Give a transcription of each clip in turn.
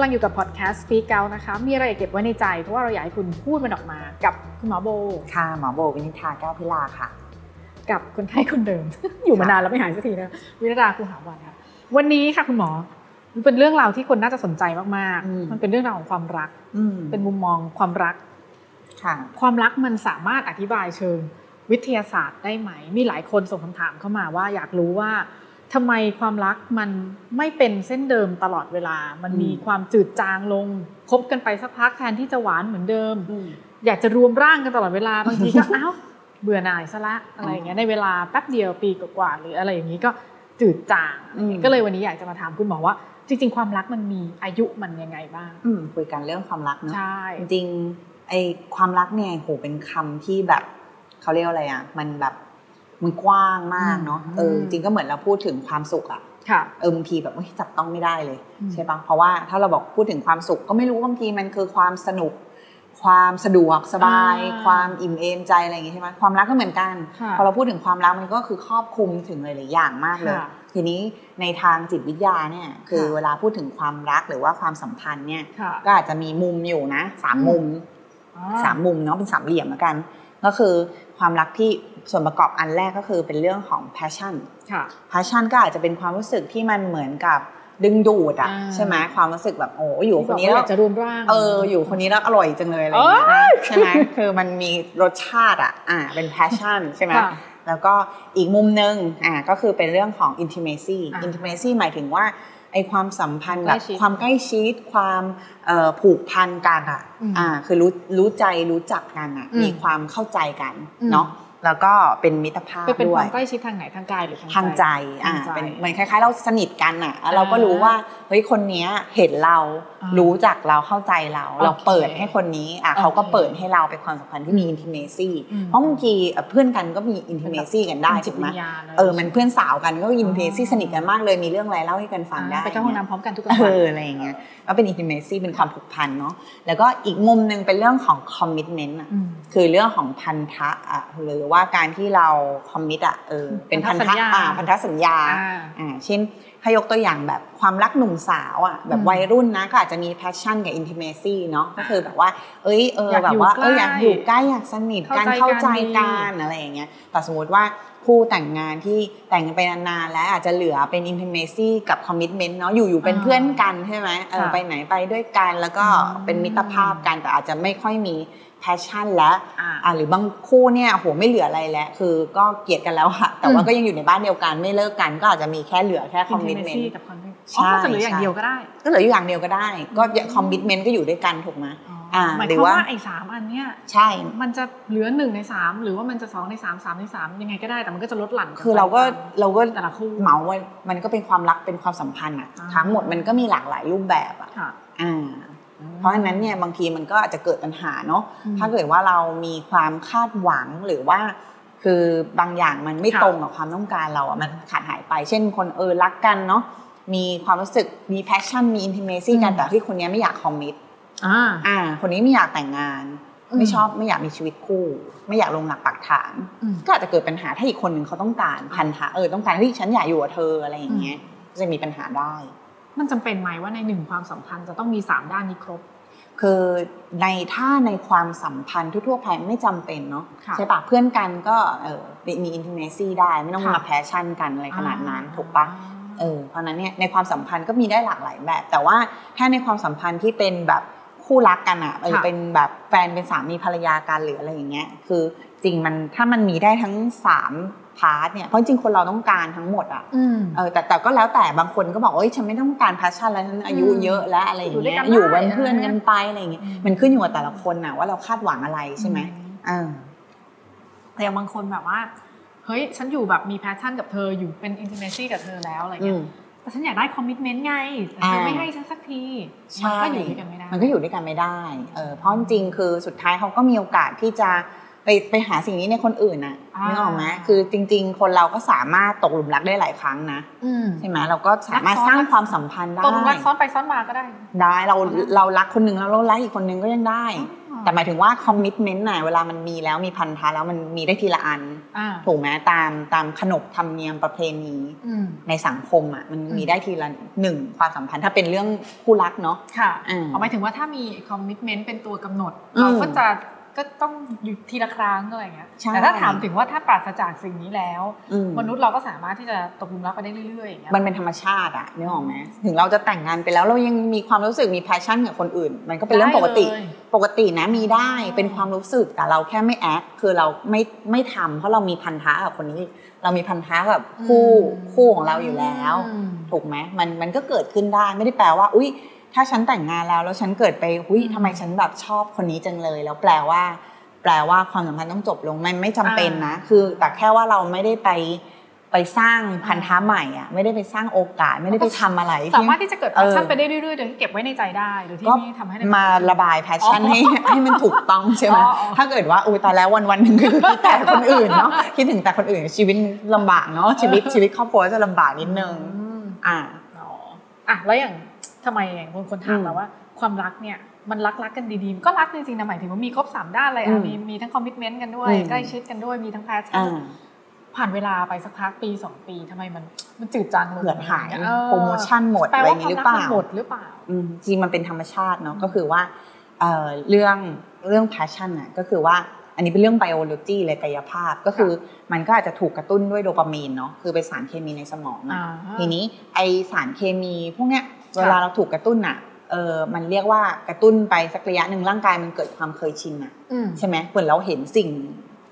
ำลังอยู่กับพอดแคสต์ Speak Out นะคะ มีอะไรเก็บไว้ในใจ เพราะว่าเราอยากให้คุณพูดมันออกมา กับคุณหมอโบ ค่ะ หมอโบวินิธาแก้วพิลาค่ะ กับคนไข้คนเดิม อยู่มานานแล้วไม่หายสักทีนะ วิรดาคูหาวันค่ะ วันนี้ค่ะคุณหมอ มันเป็นเรื่องราวที่คนน่าจะสนใจมากอืมๆมันเป็นเรื่องราวของความรักอืมเป็นมุมมองความรักค่ะความรักมันสามารถอธิบายเชิงวิทยาศาสตร์ได้ไหม มีหลายคนส่งคำถามเข้ามาว่าอยากรู้ว่า ทำไมความรักมันไม่เป็นเส้นเดิมตลอดเวลา มันมีอืมความจืดจางลงคบกันไปสักพักแทนที่จะหวานเหมือนเดิมอืมอยากจะรวมร่างกันตลอดเวลาบางทีก็อ้าวเบื่อหน่ายซะละอะไรอย่างเงี้ยในเวลาแป๊บเดียวปีกว่าๆหรืออะไรอย่างนี้ก็จืดจางอืมก็เลยวันนี้อยากจะมาถามคุณหมอว่า จริง ๆ ความรักมันมีอายุมันยังไงบ้างอืมคุยกันเรื่องความรักเนาะใช่จริงๆไอความรักเนี่ยโหเป็นคำที่แบบเขาเรียกว่าอะไรอะมันแบบ มันกว้างมากเนาะอืมเออจริงก็เหมือนเราพูดถึงความสุขอะค่ะเออบางทีแบบเฮ้ยจับต้องไม่ได้เลยอืมใช่ปะเพราะว่าถ้าเราบอกพูดถึงความสุขก็ไม่รู้บางทีมันคือความสนุก ความสะดวกสบาย ความอิ่มเอมใจอะไรอย่างงี้ใช่ไหมความรักก็เหมือนกันค่ะพอเราพูดถึงความรักมันก็คือครอบคลุมถึงหลายๆอย่างมากเลยค่ะทีนี้ในทางจิตวิทยาเนี่ยคือค่ะเวลาพูดถึงความรักหรือว่าความสัมพันธ์เนี่ยค่ะก็อาจจะมีมุมอยู่นะสามอืมมุมอ๋อสามมุมเนาะเป็นสามเหลี่ยมแล้วกัน ก็คือความรักที่ ส่วนประกอบอันแรกก็คือเป็นเรื่องของ passion ค่ะ passion ก็อาจจะเป็นความรู้สึกที่มันเหมือนกับดึงดูดอะอ่าใช่ไหมความรู้สึกแบบโอ้อยู่คนนี้ที่บแล้อกาวอยากจะรวมร่างเอออยู่คนนี้แล้วอร่อยจังเลยอะไรอย่างเงี้ยเอ้นะยใช่ไหมคือมันมีรสชาติอะอ่าเป็น passion ใช่ไหมค่ะแล้วก็อีกมุมหนึ่งอ่าก็คือเป็นเรื่องของ intimacy อ่า intimacy หมายถึงว่าไอความสัมพันธ์ใกแบล้บชิดความใกล้ชิดความเอ่อผูกพันกันอะอืมอ่าคือรู้รู้ใจรู้จักกันอะอืมมีความเข้าใจกันอืมเนาะ แล้วก็เป็นมิตรภาพเป็นเป็นด้คววามยใกล้ชิดทางไหนทางกายหรือทางทางใจอ่าทางใจเป็นเหมือนคล้ายๆ เราสนิทกันอะแล้วเราก็อ่ารู้ว่าเฮ้ยคนเนี้ยเห็นเราอ่ารู้จักเราเข้าใจเรา เราโอเคเปิดให้คนนี้อะโอเคเขาก็เปิดให้เราเป็นความสัมพันธ์ที่มี intimacy อืมเพราะบางทีเอ่อเพื่อนกันก็มี intimacy กันได้เป็นจิถูตกไหมวิญญาณะเออมันเพื่อนสาวกันก็อินเทอ๋ซี่อสนิทกันมากเลยมีเรื่องอะไรเล่าให้กันฟังได้ไปเข้าห้องน้ำพร้อมกันทุกเอวันออะไรอย่างเงี้ยก็เป็นอินเท c y เป็นความผูกพันเนาะแล้วก็อีกมุมหนึ่งเป็นเรื่องของคอมมิ t เมนต์อะมคือเรื่องของพันธะอะหรือว่าการที่เรา commit อะเออเป็นพันธะพันธสัธะญญาอ่าพันธสัญญาอ่าอ่าเช่นถ้ายกตัวอย่างแบบความรักหนุ่มสาวอะแบบอืมวัยรุ่นนะก็อาจจะมี passion กับอิน i ิเมซีเนาะก็คือแบบว่า เอ้ยเอออยากแบบอยู่ว่าใกล้เอออยากอยู่ใกล้อยากสนิทกันเข้าใจกันเข้าใจกักันนอะไรอย่างเงี้ยแต่สมมติว่าคู่แต่งงานที่แต่งกันไปนานๆแล้วอาจจะเหลือเป็น intimacy กับ commitment เนาะอยู่ๆเป็นอ่าเพื่อนกันใช่ไหมเออค่ะไปไหนไปด้วยกันแล้วก็อืมเป็นมิตรภาพกันแต่อาจจะไม่ค่อยมี passion แล้วอ่าอ่าหรือบางคู่เนี่ยโหไม่เหลืออะไรแล้ว คือก็เกลียดกันแล้วอะแต่ว่าอืมก็ยังอยู่ในบ้านเดียวกันไม่เลิกกันก็อาจจะมีแค่เหลือแค่ intimacy commitment กับ commitment ใช่อ๋อก็จะเหลืออย่างใช่เดียวก็ได้ ก็เหลืออยู่อย่างเดียวก็ได้ ก็ commitment ก็อยู่ด้วยกันถูกไหมอ่าหมายหรืความอว่าว่าไอ้สามอันเนี้ยใช่ มันจะเหลือหนึ่งในสามหรือว่ามันจะสองในสามสามในสามยังไงก็ได้แต่มันก็จะลดหลั่นนคือเราก็ไปตเราก็มแต่ละคู่เหมาว่ามันก็เป็นความรักเป็นความสัมพันธ์อะอ่าทั้งหมดมันก็มีหลากหลายรูปแบบอะค่ะอ่า เพราะฉะนั้นเนี่ยบางทีมันก็อาจจะเกิดปัญหาเนาะอืมถ้าเกิดว่าเรามีความคาดหวังหรือว่า คือบางอย่างมันไม่ค่ะตรงกับความต้องการเราอะมันขาดหายไป เช่นคนเออรักกันเนาะมีความรู้สึกมี passion มี intimacy กันอืมแต่ที่คนเนี้ยไม่อยาก commit อ่าอ่า คนนี้ไม่อยากแต่งงานอืมไม่ชอบไม่อยากมีชีวิตคู่ ไม่อยากลงหลักปักฐานอืมก็อาจจะเกิดปัญหาถ้าอีกคนหนึ่งเขาต้องการพันธะเออต้องการเฮ้ยฉันอยากอยู่กับเธออะไรอย่างเงี้ยก็จะมีปัญหาได้ มันจำเป็นไหมว่าในหนึ่งความสัมพันธ์จะต้องมีสามด้านนี้ครบ คือในถ้าในความสัมพันธ์ทั่วๆไปไม่จำเป็นเนาะค่ะใช่ปะเพื่อนกันก็เออมี intimacy ได้ไม่ต้องค่ะมา passion กันอะไรขนาดนั้นอ่าถูกปะเออเพราะฉะนั้นเนี่ยในความสัมพันธ์ก็มีได้หลากหลายแบบ แต่ว่าถ้าในความสัมพันธ์ที่เป็นแบบคู่รักกันอะเออค่ะเป็นแบบแฟนเป็นสามีภรรยากันหรืออะไรอย่างเงี้ยคือจริงมันถ้ามันมีได้ทั้งสาม part เนี่ยเพราะจริงๆคนเราต้องการทั้งหมดอะอืมเออแต่แต่ก็แล้วแต่บางคนก็บอกว่าเอ้ยฉันไม่ต้องการ passion แล้วฉันอายุอืมเยอะแล้วอะไรอย่างเงี้ยอยู่ด้วยเงี้กัยนอยู่ได้เป็นเพื่อนนะกันไปอะไรอย่างเงี้ยอืมมันขึ้นอยู่กับแต่ละคนน่ะว่าเราคาดหวังอะไรใช่ไหมเออแต่อย่างบางคนแบบว่าเฮ้ยฉันอยู่แบบมี passion กับเธออยู่เป็นอิน i ิเมซี่กับเธอแล้วอะไรเงี้ยอืมแต่ฉันอยากได้ commitment ไงแต่เธออ่าไม่ให้ฉันสักทีใช่มันก็อยู่ด้วยกันไม่ได้มันก็อยู่ด้วยกันไม่ได้เออเพราะจริงๆคือสุดท้ายเขาก็มีโอกาสที่จะ ไปไปหาสิ่งนี้ในคนอื่นน่ะอ่านึนึกออกไหมคือจริง ๆ คนเราก็สามารถตกหลุมรักได้หลายครั้งนะอืมใช่ไหมเราก็สามารถรักซ้อนสร้างความสัมพันธ์ได้ตกหลุมรักซ้อนไปซ้อนมาก็ได้ ได้เราเรารักคนหนึ่งแล้วเรารักอีกคนหนึ่งก็ยังได้อ๋อแต่หมายถึงว่าคอมมิชเมนต์น่ะเวลามันมีแล้วมีพันธะแล้วมันมีได้ทีละอันอ่าถูกไหมตามตามขนบธรรมเนียมประเพณีอืมในสังคมอะมันอืมมีได้ทีละหนึ่งความสัมพันธ์ถ้าเป็นเรื่องคู่รักเนาะค่ะอืมเอาหมายถึงว่าถ้ามี commitment เป็นตัวกำหนดอืมเราก็จะ ก็ต้องอยู่ทีละครั้งอะไรอย่างเงี้ยใช่แต่ถ้าถามถึงว่าถ้าปราศจากสิ่งนี้แล้วอืมมนุษย์เราก็สามารถที่จะตกหลุมรักไปได้เรื่อยๆอย่างเงี้ยมันเป็นธรรมชาติอะนึกออกไหมถึงเราจะแต่งงานไปแล้วเรายังมีความรู้สึกมี passion กับคนอื่น มันก็เป็นเรื่องปกติได้เลยปกตินะมีได้อ๋อเป็นความรู้สึกแต่เราแค่ไม่ act คือเราไม่ไม่ทำเพราะเรามีพันธะกับคนนี้ เรามีพันธะกับคู่คู่ของเราอยู่แล้วอืมถูกไหมมันมันก็เกิดขึ้นได้ไม่ได้แปลว่า อุ้ย ถ้าฉันแต่งงานแล้วแล้วฉันเกิดไปอุ้ยอืมทำไมฉันแบบชอบคนนี้จังเลย แล้วแปลว่า แปลว่าความสัมพันธ์ต้องจบลงมันไม่จำเป็นนะ คือแต่แค่ว่าเราไม่ได้ไปไปสร้างพันธะใหม่อะไม่ได้ไปสร้างโอกาสไม่ได้ไปทำอะไร สามารถที่จะเกิดเออ passion ไปได้เรื่อยๆโดยที่เก็บไว้ในใจได้โดยที่ก็ไม่ทำให้ในมาระบาย passion อ๋อให้ให้มันถูกต้องใช่ไหมอ๋ออ๋อถ้าเกิดว่าอุ้ยตายแล้ววันวันๆหนึ่งคือคิดแต่คนอื่นเนาะคิดถึงแต่คนอื่นชีวิตลำบากเนาะชีวิตชีวิตครอบครัวจะลำบากนิดนึงอืมอ่า อ๋ออะแล้วอย่างทำไมอย่างคนคนถามอืมเราว่า ความรักเนี่ยมันรักรักกันดีๆมันก็รักจริงๆนะหมายถึงว่ามีครบสามด้านเลยอือะมมีมีทั้ง commitment กันด้วยอืมใกล้ชิดกันด้วยมีทั้ง passion อ่าผ่านเวลาไปสักพักปีสองปีทำไมมันมันจืดดจางลงเหือดหายเออโปรโมชั่นหมดแปลอะไรอว่าย่างควานี้มหรือเปล่ารักมันหมดหรือเปล่าอืมจริงมันเป็นธรรมชาติเนาะก็คือว่าเอ่อเรื่องเรื่อง passion น่ะก็คือว่า อันนี้เป็นเรื่อง biology เลยกายภาพก็คือมันก็อาจจะถูกกระตุ้นด้วยโดปามีนเนาะคือเป็นสารเคมีในสมองอะอ่าทีนี้ไอสารเคมีพวกเนี้ยเวลาเราถูกกระตุ้นอะเออมันเรียกว่ากระตุ้นไปสักระยะหนึ่งร่างกายมันเกิดความเคยชินอะอืมใช่ไหมเหมือนเราเห็นสิ่ง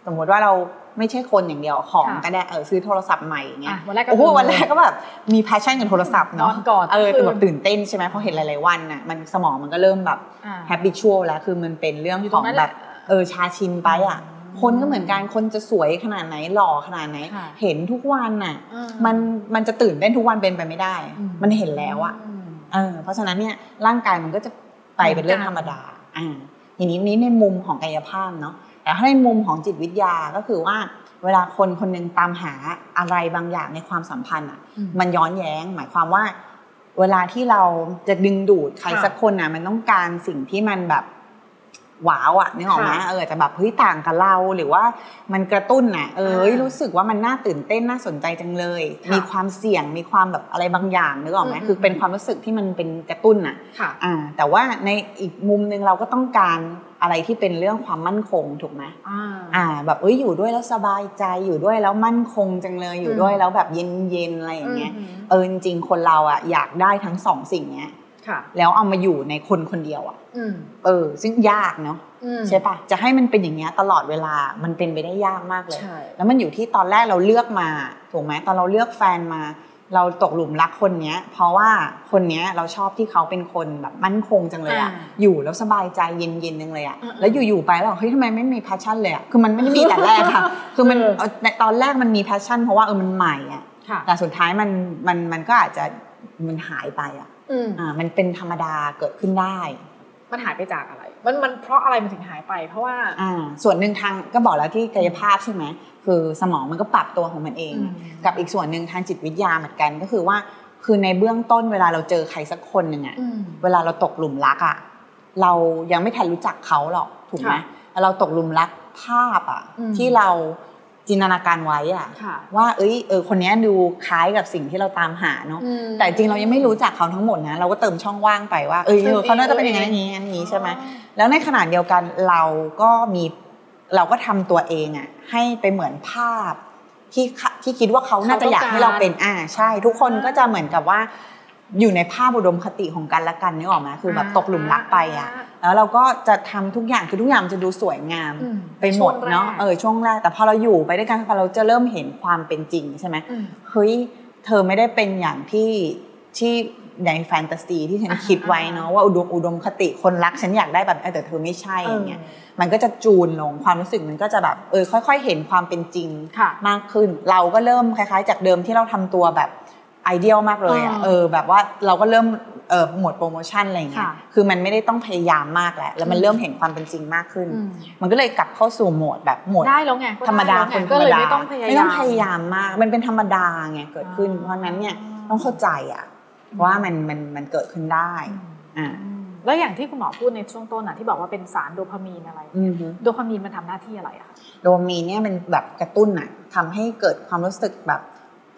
สมมติว่าเราไม่ใช่คนอย่างเดียวของค่ะก็ได้เออซื้อโทรศัพท์ใหม่อย่างเงี้อะยวันแรกก็โอ้โหคือวันแรกก็แบบมี passion กับโทรศัพท์เนาะนอนกอดเออคืนแต่แบบตื่นเต้นใช่ไหมพอเห็นหลาย ๆ วันน่ะมันสมองมันก็เริ่มแบบอ่า habitual แล้วคือมันเป็นเรื่องอยู่ขตรองงนั้นแบแหละบ เออชาชินไปอะ คนก็เหมือนกันคนจะสวยขนาดไหนหล่อขนาดไหนค่ะเห็นทุกวันน่ะอ่ามันมันจะตื่นเต้นทุกวันเป็นไปไม่ได้อืมมันเห็นแล้วอะอืมเออเพราะฉะนั้นเนี่ยร่างกายมันก็จะไปเป็นเรื่องธรรมดาอ่าทีนี้นี้ในมุมของกายภาพเนาะแต่ถ้าในมุมของจิตวิทยาก็คือว่า เวลาคนคนหนึงตามหาอะไรบางอย่างในความสัมพันธ์อะอืมมันย้อนแย้ง หมายความว่า เวลาที่เราจะดึงดูดใครค่ะสักคนอะ มันต้องการสิ่งที่มันแบบ ว้าวอะนึกออกไหมค่ะเอออาจจะแบบเฮ้ยต่างกับเราหรือว่ามันกระตุ้นอะเออเฮ้ยอ่ารู้รู้สึกว่ามันน่าตื่นเต้นน่าสนใจจังเลยค่ะมีความเสี่ยงมีความแบบอะไรบางอย่างนึกออกไหมอืมคือเป็นความรู้สึกที่มันเป็นกระตุ้นอะค่ะอ่าแต่ว่าในอีกมุมหนึ่งเราก็ต้องการอะไรที่เป็นเรื่องความมั่นคงถูกไหมอ่าอ่า แบบเอ้ยอยู่ด้วยแล้วสบายใจอยู่ด้วยแล้วมั่นคงจังเลยอยู่อืมด้วยแล้วแบบเย็นเย็นๆอะไรอย่างเงี้ยอืมเออจริงๆคนเราอะอยากได้ทั้งสองสิ่งเนี้ยค่ะ แล้วเอามาอยู่ในคนคนเดียวอะอืมเออ ซึ่งยากเนาะอืมใช่ปะจะให้มันเป็นอย่างเงี้ยตลอดเวลามันเป็นไปได้ยากมากเลยใช่แล้วมันอยู่ที่ตอนแรกเราเลือกมาถูกไหมตอนเราเลือกแฟนมา เราตกหลุมรักคนเนี้ย เพราะว่าคนเนี้ยเราชอบที่เขาเป็นคนแบบมั่นคงจังเลยอะอ่าอยู่แล้วสบายใจเย็นๆจังเลยอะอืมแล้วอยู่ๆไปแล้วเฮ้ยทำไมไม่มี passion เลยอะคือมันไม่ได้มีแต่แรกค่ะ คือมันเออเออในตอนแรกมันมี passion เพราะว่าเออมันใหม่อะค่ะแต่สุดท้ายมันมันมันก็อาจจะมันหายไปอะ อืมอ่ามันเป็นธรรมดาเกิดขึ้นได้ มันหายไปจากอะไร มันมันเพราะอะไรมันถึงหายไป เพราะว่าอ่าส่วนหนึ่งทางก็บอกแล้วที่กายภาพใช่ไหมคือสมองมันก็ปรับตัวของมันเองอืมกับอีกส่วนหนึ่งทางจิตวิทยาเหมือนกันก็คือว่า คือในเบื้องต้นเวลาเราเจอใครสักคนหนึ่งอะอืมเวลาเราตกหลุมรักอะเรายังไม่ทันรู้จักเขาหรอกถูกไหมค่ะแล้วเราตกหลุมรักภาพอะอืมที่เรา จินตนาการไว้อะค่ะว่าเอ้ยเออคนเนี้ยดูคล้ายกับสิ่งที่เราตามหาเนาะอืมแต่จริงเรายังไม่รู้จักเขาทั้งหมดนะเราก็เติมช่องว่างไปว่าเออเติมเขาน่าจะเป็นเอองย่างนั้นอเอย่างนี้อย่างนี้ใช่ไหมแล้วในขณะเดียวกันเราก็มีเราก็ทำตัวเองอะให้ไปเหมือนภาพที่เขาที่คิดว่าเขาน่าจะอยากให้เราเป็นอ่าใช่ ทุกคนก็จะเหมือนกับว่า อยู่ในภาพอุดมคติของกันและกันนึกออกไหมคือแบบตกหลุมรักไปอะแล้วเราก็จะทำทุกอย่างคือทุกอย่างมันจะดูสวยงามอืมไปหมดเนาะช่วงแรกเออช่วงแรกแต่พอเราอยู่ไปด้วยกันพอเราจะเริ่มเห็นความเป็นจริงใช่ไหมอืมเฮ้ยเธอไม่ได้เป็นอย่างที่ที่ในแฟนตาซีที่ฉันอ่าคิดไว้เนาะว่าอุดมอุดมคติคนรักฉันอยากได้แบบเออแต่เธอไม่ใช่อย่างเงี้ยมันก็จะจูนลงความรู้สึกมันก็จะแบบเออค่อย ๆ เห็นความเป็นจริงค่ะมากขึ้น เราก็เริ่มคล้าย ๆ จากเดิมที่เราทำตัวแบบ ไอเดียลมากเลยอะอ่าเออแบบว่าเราก็เริ่มเออหมดโปรโมชั่นอะไรอย่างเงี้ยค่ะคือมันไม่ได้ต้องพยายามมากแล้วแล้วมันอืมเริ่มเห็นความเป็นจริงมากขึ้นอืมมันก็เลยกลับเข้าสู่โหมดแบบโหมดได้แล้วไงก็ธรรมดาไแล้วคไงนธก็รรมเลยดาไม่ต้องพยายามไม่ต้องพยายามมาก มันเป็นธรรมดาไงเกิดขึ้นอ่าเพราะฉะนั้นเนี่ยต้องเข้าใจอะว่ามันมันมันเกิดขึ้นได้อ่าอืมแล้วอย่างที่คุณหมอพูดในช่วงต้นอะที่บอกว่าเป็นสารโดพามีนอะไรอือฮึโดพามีนมันทำหน้าที่อะไรอะคะโดพามีนเนี่ยมันแบบกระตุ้นอะทำให้เกิดความรู้สึกแบบ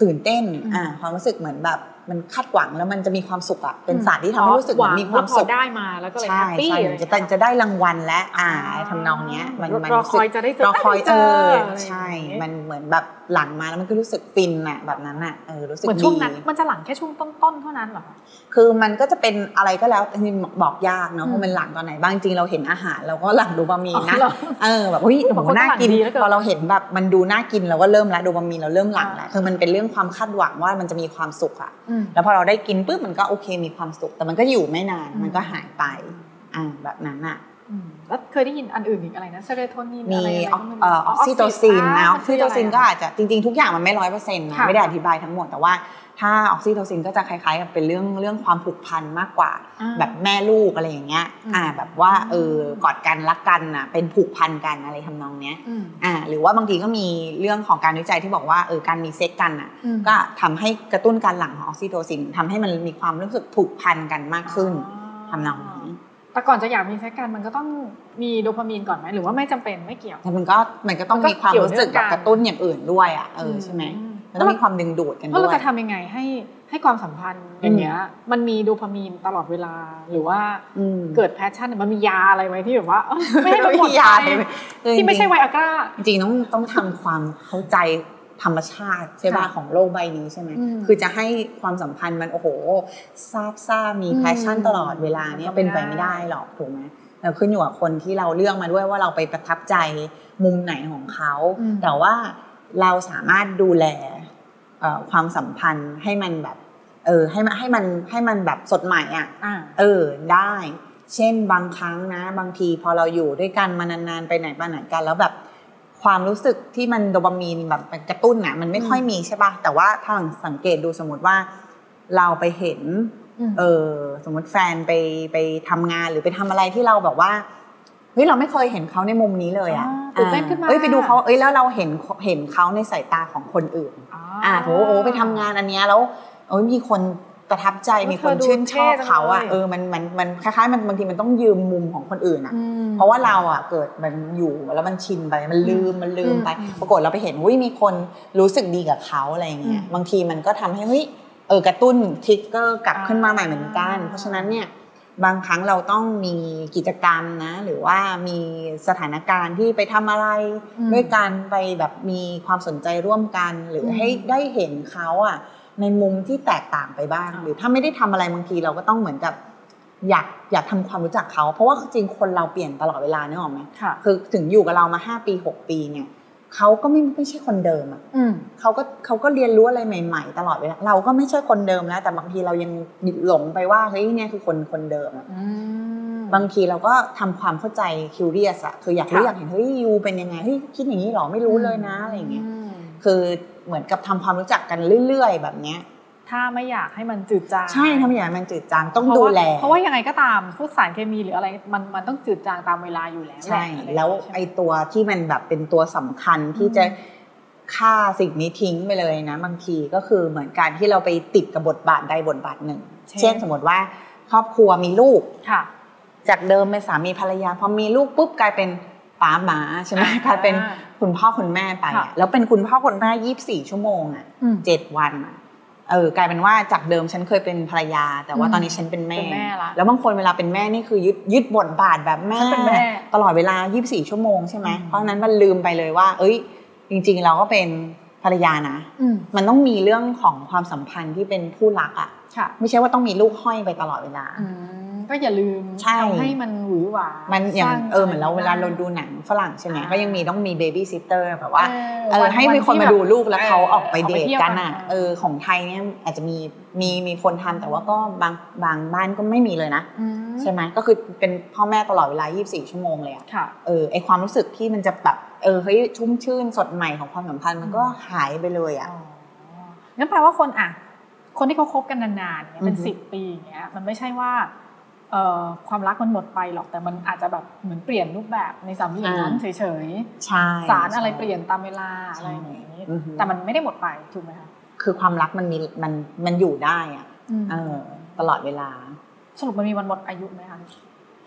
ตื่นเต้นอืมอ่าความรู้สึกเหมือนแบบมันคาดหวังแล้วมันจะมีความสุขอะเป็นสารที่ทำให้รู้สึกเหมือนมีความสุขแล้พอได้มาแล้วก็เลยใช่ happy ใช่อะไรจะจะได้รางวัลและอ่าทำนองเนี้ยมันมันรอรู้คสึกคอยจะได้เจอรอคอยได้เอเจออะไรใช่อย่างงี้มันเหมือนแบบ หลั่งมาแล้วมันก็รู้สึกฟินอะแบบนั้นอะเออรู้สึกเหมือนดีช่วงนั้นมันจะหลั่งแค่ช่วงต้นๆเท่านั้นเหรอคะคือมันก็จะเป็นอะไรก็แล้วจริงๆบอกยากเนาะอืมว่ามันหลั่งตอนไหนบ้างจริงเราเห็นอาหารเราก็หลั่งโดปามีนนะอ๋อเหรอเออแบบเฮ้ยบางโหคนก็น่ากินหลั่งดีแล้วเกินพอเราเห็นแบบมันดูน่ากินเราก็เริ่มละโดปามีนเราเริ่มหลั่งละอ่าคือมันเป็นเรื่องความคาดหวังว่ามันจะมีความสุขอะอืมแล้วพอเราได้กินปุ๊บมันก็โอเคมีความสุข แต่มันก็อยู่ไม่นานอืมมันก็หายไปอ่าแบบนั้นอะอืม แล้วเคยได้ยินอันอื่นอีกอะไรนะ serotonin มีอะไรอะไรออกก็ไม่รู้เอออกซิโตซินนะอมัอกซิโตซิคืออะไรก็อาจจะจริงๆ ทุกอย่างมันไม่ร้อยเปอร์เซ็นต์นะค่ะไม่ได้อธิบายทั้งหมดแต่ว่าถ้าออกซิโตซินก็จะคล้ายๆกับเป็นเรื่องเรื่องความผูกพันมากกว่าอ่าแบบแม่ลูกอะไรอย่างเงี้ยอืมอ่าแบบว่าเออกอดกันรักกันอะเป็นผูกพันกันอะไรทำนองเนี้ยอืมอ่าหรือว่าบางทีก็มีเรื่องของการวิจัยที่บอกว่าเออการมีเซ็กกันอะอืมก็ทำให้กระตุ้นการหลั่งของออกซิโตซินทำให้มันมีความรู้สึกผูกพันกันมากขึ้นทำนองนี้ แต่ก่อนจะอยากมีเซ็กกันมันก็ต้องมีโดพามีนก่อนไหมหรือว่าไม่จำเป็นไม่เกี่ยวแต่มันก็มันก็ต้องมันก็มีความรู้สึกแบบเกี่ยวเนื่องกันกระตุ้นอย่างอื่นด้วยอะเออใช่ไหมมันต้องมีความดึงดูดกันแล้วด้เราวยจะทำยังไงให้ให้ความสัมพันธ์อย่างเงี้ย มันมีโดพามีนตลอดเวลาหรือว่าอืมเกิดแพชชั่นมันมียาอะไรไหมที่แบบว่าเอ้ยไม่ให้มันหมดไม่มียาไปเลยคือที่ไม่ใช่ไวอาก้าจริงๆต้องต้องทำความเข้าใจ ธรรมชาติใช่ป่ะค่ะของโลกใบนี้ใช่ไหมอืมคือจะให้ความสัมพันธ์มันโอ้โหซาบซ่ามีอืม passion ตลอดเวลาเนี่ยมันก็เป็นไปไม่ไม่ได้ได้หรอกถูกไหมเราขึ้นอยู่กับคนที่เราเลือกมาด้วยว่าเราไปประทับใจมุมไหนของเขาอืมแต่ว่าเราสามารถดูแลเอ่อความสัมพันธ์ให้มันแบบ เออให้มันให้มันให้มันแบบสดใหม่อะอ่าเออได้ เช่นบางครั้งนะ บางทีพอเราอยู่ด้วยกันมานานๆไปไหนมาไหนกันแล้วแบบ ความรู้สึกที่มันโดปามีนแบบมันกระตุ้นน่ะมันไม่ค่อยมีใช่ปะแต่ว่าถ้าสังเกตดูสมมติว่าเราไปเห็นมเออสมมติแฟนไปไปทำงานหรือไปทำอะไรที่เราแบบว่าเฮ้ยเราไม่เคยเห็นเขาในมุมนี้เลยอะอ่าตื่นเต้นขึ้นมาเอ้ยไปดูเขาเอ้ยแล้วเราเห็นเห็นเขาในสายตาของคนอื่นอ่าโถโอ้ไปทำงานอันเนี้ยแล้วเอ้ยมีคน ประทับใจเออมีคนเธอดูชื่นชอบเท่จังเขาอะเลยเออมันมันมันคล้ายๆมันบางทีมันต้องยืมมุมของคนอื่นอะอืมเพราะว่าเราอะเกิดมันอยู่แล้วมันชินไปมันลืมมันลืมไปอืมปรากฏเราไปเห็นว่ามีคนรู้สึกดีกับเขาอะไรอย่างเงี้ยอืมบางทีมันก็ทำให้เฮ้ยเออกระตุ้นทริกเกอร์กลับอ่าขึ้นมาใหม่เหมือนกัน เพราะฉะนั้นเนี่ยบางครั้งเราต้องมีกิจกรรมนะ หรือว่ามีสถานการณ์ที่ไปทำอะไรอืมด้วยการไปแบบมีความสนใจร่วมกัน หรืออมให้ได้เห็นเขาอะ ในมุมที่แตกต่างไปบ้างอ่าหรือถ้าไม่ได้ทำอะไรบางทีเราก็ต้องเหมือนกับอยากอยากทำความรู้จักเขา เพราะว่าจริงๆคนเราเปลี่ยนตลอดเวลาเนกออกไหมค่ะคือถึงอยู่กับเรามาห้าปีหกปีเนี่ยเขาก็ไม่ไม่ใช่คนเดิมอะอืมเขาก็เขาก็เรียนรู้อะไรใหม่ ๆ ตลอดเวลาเราก็ไม่ใช่คนเดิมแล้ว แต่บางทีเรายังหลงไปว่าเฮ้ยเนี่ยคือคนคนเดิมอะอืมบางทีเราก็ทำความเข้าใจคิวเรียสอะคืออยากรู้ค่ะอยากเห็นเฮ้ยยูเป็นยังไงเฮ้ยคิดอย่างนี้หรอไม่รู้เลยนะอะไรอย่างเงี้ยมคือ เหมือนกับทำความรู้จักกันเรื่อย ๆ แบบเนี้ยถ้าไม่อยากให้มันจืดจางใช่ทำอย่างนั้นมันจืดจางต้องเพราะดูว่าแล เพราะว่ายังไงก็ตามพวกสารเคมีหรืออะไรมันมันต้องจืดจางตามเวลาอยู่แล้วใช่หะะไรแล้วย่างเงี้ยใช่หมไอตัวที่มันแบบเป็นตัวสำคัญที่จะฆ่าสิ่งนี้ทิ้งไปเลยนะ บางทีก็คือเหมือนการที่เราไปติดกับบทบาทใดบทบาทหนึ่ง เช่นสมมติว่าครอบครัวมีลูกค่ะ จากเดิมเป็นสามีภรรยาพอมีลูกปุ๊บกลายเป็น ป๋าหมาใช่ไหมอ่ากลายเป็นคุณพ่อคุณแม่ไปค่ะอะแล้วเป็นคุณพ่อคุณแม่ยี่สิบสี่ชั่วโมงอะอืมเจ็ดวันอะเออกลายเป็นว่าจากเดิมฉันเคยเป็นภรรยา แต่ว่าอืมตอนนี้ฉันเป็นแม่เป็นแม่ละแล้วบางคนเวลาเป็นแม่นี่คือยึดยึดบทบาทแบบแม่ฉันเป็นแม่ตลอดเวลา 24 ชั่วโมงใช่ไหมอืมเพราะฉะนั้นมันลืมไปเลยว่า เอ้ย จริง ๆ เราก็เป็นภรรยานะอืมมันต้องมีเรื่องของความสัมพันธ์ที่เป็นคู่รักอะค่ะไม่ใช่ว่าต้องมีลูกห้อยไปตลอดเวลาอืม ก็อย่าลืมใช่ทำให้มันหวือหวามันมันอย่างเออเหมือนเราเวลาเราดูหนังฝรั่งใช่ไหมก็ยังมีต้องมี babysitter แบบว่าเออให้มีคนมาดูลูกแล้วเขาออกไปเดทกันอะเออของไทยเนี่ยอาจจะมีมีมีคนทำแต่ว่าก็บางบางบ้านก็ไม่มีเลยนะ ใช่ไหมก็คือเป็นพ่อแม่ตลอดเวลา 24 ชั่วโมงเลยอะค่ะเออไอความรู้สึกที่มันจะแบบเออเฮ้ยชุ่มชื่นสดใหม่ของความสัมพันธ์มันก็หายไปเลยอะอ๋องั้นแปลว่าคนอะคนที่เขาคบกันนานๆเนี่ยเป็นอือฮึสิบปีอย่างเงี้ยมันไม่ใช่ว่าเอ่อ ความรักมันหมดไปหรอกแต่มันอาจจะแบบเหมือนเปลี่ยนรูปแบบในสามีอย่างนั้นเฉยใช่ๆสารอะไรเปลี่ยนตามเวลาอะไรอย่างนี้อือฮึแต่มันไม่ได้หมดไปถูกไหมคะคือความรักมันมีมันมันอยู่ได้อะอืมเออตลอดเวลา สรุปมันมีวันหมดอายุไหมคะ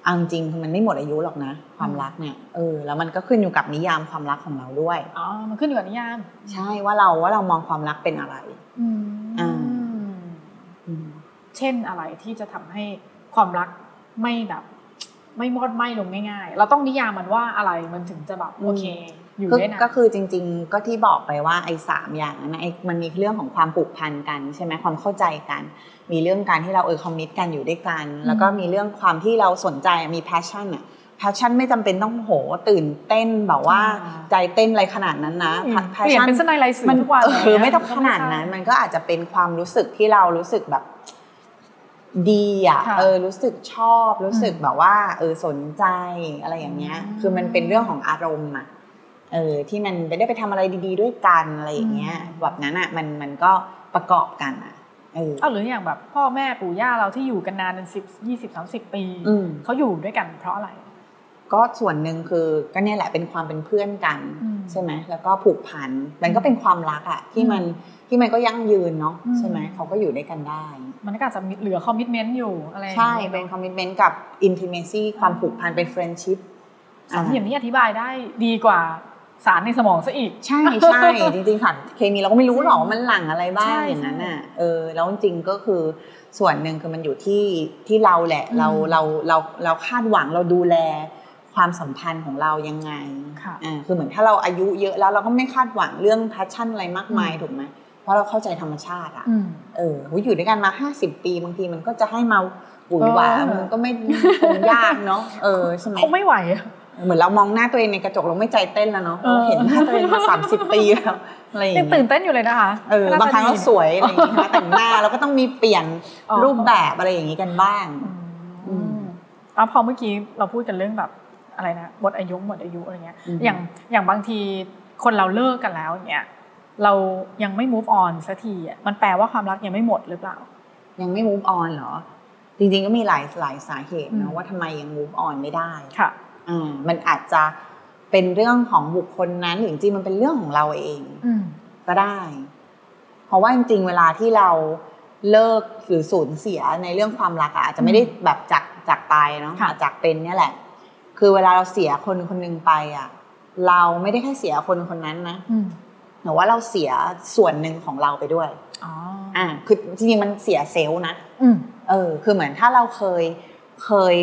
เอาจริงๆคือมันไม่หมดอายุหรอกนะ ความรักเนี่ยเออแล้วมันก็ขึ้นอยู่กับนิยามความรักของเราด้วยอ๋อมันขึ้นอยู่กับนิยาม ใช่ว่าเราว่าเรามองความรักเป็นอะไร อืมอ่าอืมเช่นอะไรที่จะทำให้ ความรักไม่แบบไม่มอดไหม้ลงง่ายๆ เราต้องนิยามมันว่าอะไรมันถึงจะแบบโอเค อยู่ก็ได้นานก็คือจริง ๆ ก็ที่บอกไปว่าไอ้สามอย่างนั้นนะไอ้มันมีเรื่องของความผูกพันกันใช่ไหมความเข้าใจกัน มีเรื่องการที่เราเออคอมมิตกันอยู่ด้วยกัน แล้วก็มีเรื่องความที่เราสนใจมี passion อะ passion ไม่จำเป็นต้องโหตื่นเต้นแบบว่าอ่าใจเต้นอะไรขนาดนั้นนะอืม passion เปลี่ยนเป็นสไนไลน์สื่อมันทุกวันเอเลยอนะไม่ต้องขนาดนั้น มันก็อาจจะเป็นความรู้สึกที่เรารู้สึกแบบ ดีอะค่ะเออรู้สึกชอบรู้สึกแบบว่า เออสนใจอะไรอย่างเงี้ยอืมคือมันเป็นเรื่องของอารมณ์อะเออที่มันไปได้ไปทำอะไรดี ๆ ด้วยกันอะไรอย่างเงี้ยอืมแบบนั้นอะมันมันก็ประกอบกันอะเออเอาหรืออย่างแบบพ่อแม่ปู่ย่าเราที่อยู่กันนานเป็นสิบยี่สิบสามสิบปีอืมเขาอยู่ด้วยกันเพราะอะไร ก็ส่วนหนึ่งคือก็เนี่ยแหละเป็นความเป็นเพื่อนกันอืมใช่ไหมแล้วก็ผูกพันมันก็เป็นความรักอะที่มันที่มันก็ยั่งยืนเนาะอืมใช่ไหมเขาก็อยู่ด้วยกันได้ มันก็อาจจะมีเหลือคอมมิชเมนต์อยู่อะไรอย่างใช่งี้ยเป็นคอมมิชเมนต์กับintimacy ความผูกพันเป็น friendship สามเหลี่ยมนี้อธิบายได้ดีกว่าสารในสมองซะอีก ใช่ใช่จริงๆสารเคมีเราก็ไม่รู้หรอกว่ามันหลั่งอะไรบ้างใช่อย่างนั้นใช่อะเออแล้วจริงๆก็คือส่วนหนึ่งคือมันอยู่ที่ที่เราแหละอืมเราเราเราเราคาดหวังเราดูแลความสัมพันธ์ของเรายังไงค่ะอ่าคือเหมือนถ้าเราอายุเยอะแล้วเราก็ไม่คาดหวังเรื่อง passion อะไรมากมายอืมถูกไหม เพราะเราเข้าใจธรรมชาติอะอืมเออโหอยู่ด้วยกันมาห้าสิบปีบางทีมันก็จะให้มาหวือหวาเออมันก็ไม่คงยากเนาะเออใช่ไหมคงไม่ไหวอะเหมือนเรามองหน้าตัวเองในกระจกเราไม่ใจเต้นแล้วเนาะเออเราเห็นหน้าตัวเองมาสามสิบปีแล้วอะไรอย่างยังเงี้ตื่ยนเต้นอยู่เลยนะคะเออก็น่บางครั้งจะเราดีสวยอะไรอย่างเงี้ยนะแต่งหน้าเราก็ต้องมีเปลี่ยนอ๋อรูปแบบอะไรอย่างงี้กันบ้างอือืมมแล้วพอเมื่อกี้เราพูดกันเรื่องแบบอะไรนะหมดอายุหมดอายุอะไรเงี้ยอืมอย่างอย่างบางทีคนเราเลิกกันแล้วอย่างเงี้ย เรายังไม่ move on สักทีอะมันแปลว่าความรักยังไม่หมดหรือเปล่า ยังไม่ move on เหรอ จริงๆก็มีหลายหลายสาเหตุอืนะมว่าทำไมยัง move on ไม่ได้ค่ะอ่ามันอาจจะเป็นเรื่องของบุคคลนั้นหรือจริงๆมันเป็นเรื่องของเราเองอืมก็ได้ เพราะว่าจริงๆเวลาที่เราเลิกหรือสูญเสียในเรื่องความรักอะอาจจะไม่ได้แบบจากจากตายเนาะค่ะอาจจากเป็นเนี่ยแหละ คือเวลาเราเสียคนคนหนึ่งไปอะเราไม่ได้แค่เสียคนคนนั้นนะ อืมแต่ว่าเราเสียส่วนหนึ่งของเราไปด้วยอ๋ออ่าคือจริงๆมันเสียเซลล์นะอืมเออ คือเหมือนถ้าเราเคยเคย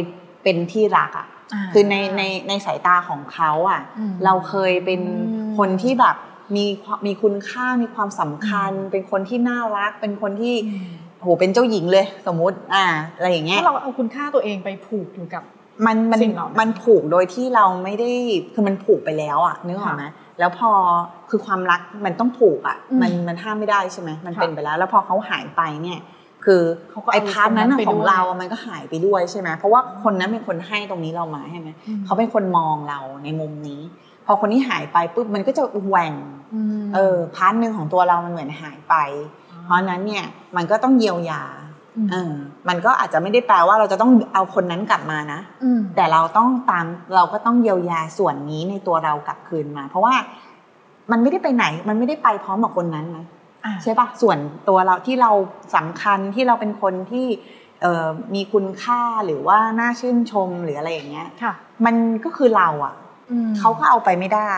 เป็นที่รักอะาคือในในในสายตาของเขาอะอืมเราเคยเป็นอืมคนที่แบบมีความมีคุณค่ามีความสำคัญอืมเป็นคนที่น่ารัก เป็นคนที่อืมโหเป็นเจ้าหญิงเลย สมมุติ อ่า อะไรอย่างเงี้ยถ้าเราเอาคุณค่าตัวเองไปผูกอยู่กับ มันมันสิ่งเหล่านั้นมันผูกโดยที่เราไม่ได้คือมันผูกไปแล้วอะนึกออกไหมแล้วพอคือความรักมันต้องผูกอะอืมมันมันห้ามไม่ได้ใช่ไหมมันค่ะเป็นไปแล้ว แล้วพอเขาหายไปเนี่ย คือเขาก็เอาไอ้ part นั้นอะตรงนั้นไปด้วยของเราอะมันก็หายไปด้วยใช่ไหมเพราะว่าคนนั้นเป็นคนให้ตรงนี้เรามาใช่ไหมอืมเขาเป็นคนมองเราในมุมนี้ พอคนนี้หายไปปุ๊บมันก็จะแหว่งมเออ part หนึ่งของตัวเรามันเหมือนหายไป เพราะฉะนั้นเนี่ยมันก็ต้องเยียวยาอืม เออมันก็อาจจะไม่ได้แปลว่าเราจะต้องเอาคนนั้นกลับมานะอืมแต่เราต้องตามเราก็ต้องเยียวยาส่วนนี้ในตัวเรากลับคืนมา เพราะว่ามันไม่ได้ไปไหน มันไม่ได้ไปพร้อมกับคนนั้นนะอ่าใช่ปะส่วนตัวเราที่เราสำคัญที่เราเป็นคนที่เอ่อมีคุณค่าหรือว่าน่าชื่นชมหรืออะไรอย่างเงี้ยค่ะมันก็คือเราอะอืมเขาก็เอาไปไม่ได้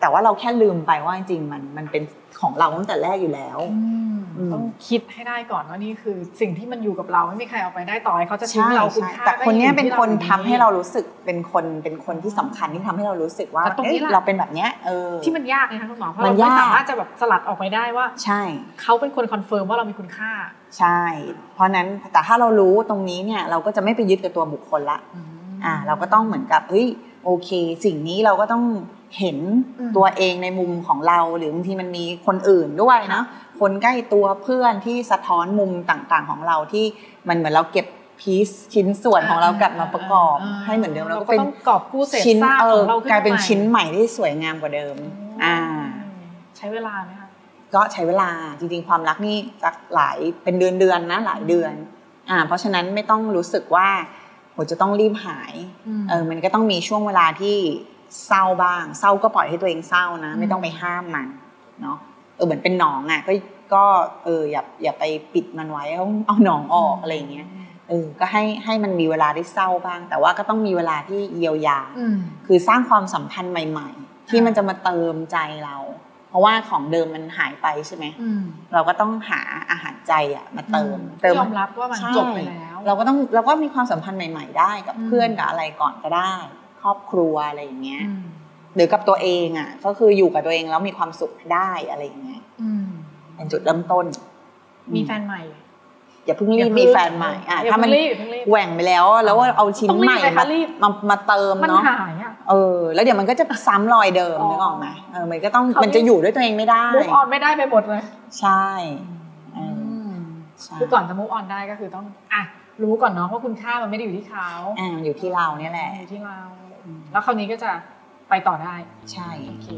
แต่ว่าเราแค่ลืมไปว่าจริงๆมันมันเป็น ของเราตั้งแต่แรกอยู่แล้วอืมอืมต้องคิดให้ได้ก่อนว่านี่คือ สิ่งที่มันอยู่กับเราไม่มีใครเอาไปได้ต่อให้เขาจะทิ้งเราใช่ใช่คุณค่าแต่คนเนี้ยก็เป็นอยู่คนที่ทำให้เรารู้สึกเป็นคนเป็นคนที่สำคัญที่ทำให้เรารู้สึกว่าแต่ตรงนี้เอ๊ะแหละเราเป็นแบบเนี้ยเออที่มันยากนะคะคุณหมอเพราะมัเราไม่ยากสามารถจะแบบสลัดออกไปได้ว่า ใช่เขาเป็นคน confirm ว่าเรามีคุณค่า ใช่ เพราะนั้นแต่ถ้าเรารู้ตรงนี้เนี่ยเราก็จะไม่ไปยึดกับตัวบุคคลละอ่าเราก็ต้องเหมือนกับเฮ้ยโอเค สิ่งนี้เราก็ต้อง เห็นอืมตัวเองในมุมของเราหรือบางทีมันมีคนอื่นด้วยเนาะคนใกล้ตัวเพื่อนที่สะท้อนมุมต่างๆของเราที่มันเหมือนเราเก็บพีซชิ้นส่วนของเรากลับมาประกอบให้เหมือนเดิมเราก็เป็นต้องกอบกู้เศษชิ้นซากเอขอองเราขึ้นกลายเป็นใหม่ชิ้นใหม่ที่สวยงามกว่าเดิม อ่า ใช้เวลาไหมคะก็ใช้เวลาจริงๆ ความรักนี่สักหลายเป็นเดือนเดือนๆนะหลายเดือน อ่า เพราะฉะนั้นไม่ต้องรู้สึกว่าโหจะต้องรีบหายเออมันก็ต้องมีช่วงเวลาที่ เศร้าบ้าง เศร้าก็ปล่อยให้ตัวเองเศร้านะ ไม่ต้องไปห้ามมันเนาะเออเหมือนเป็นหนองอะก็ก็เอออย่าอย่าไปปิดมันไว้เอาเอาหนองออกอะไรอย่างเงี้ยเเออก็ให้ให้มันมีเวลาได้เศร้าบ้าง แต่ว่าก็ต้องมีเวลาที่เยียวยาอืมคือสร้างความสัมพันธ์ใหม่ ๆ ที่ค่ะมันจะมาเติมใจเรา เพราะว่าของเดิมมันหายไปใช่ไหมอืมเราก็ต้องหาอาหารใจอะมาเติมเติมยอมรับว่ามันใช่จบไปแล้ว เราก็ต้องเราก็มีความสัมพันธ์ใหม่ ๆ ได้กับอืมเพื่อนกับอะไรก่อนก็ได้ ครอบครัวอะไรอย่างเงี้ยอืมหรือกับตัวเองอะ ก็คืออยู่กับตัวเองแล้วมีความสุขได้อะไรอย่างเงี้ยอืมเป็นจุดเริ่มต้น มีอืแฟนใหม่อย่าเพิ่งรีบมีแฟนใหม่อะอย่าถ้ามันเพิ่งรีบอย่าเพิ่งรีบแหว่งไปแล้ว แล้วว่าเอาชิ้นต้องรีบใหม่ไหมมาคะรีบมามาเติมมันเนาะหายอะเออ แล้วเดี๋ยวมันก็จะซ้ำรอยเดิมอ๋อนึกออกไหมเออมันก็ต้องคราวนี้มันจะอยู่ด้วยตัวเองไม่ได้มูฟออนไม่ได้ไปหมดเลย ใช่เออือมใช่คือก่อนจะมูฟออนได้ก็คือต้องอะ รู้ก่อนเนาะว่าคุณค่ามันไม่ได้อยู่ที่เขาอ่าอยู่ที่เราเนี่ยแหละอยู่ที่เราอืมแล้วคราวนี้ก็จะไปต่อได้ ใช่โอเค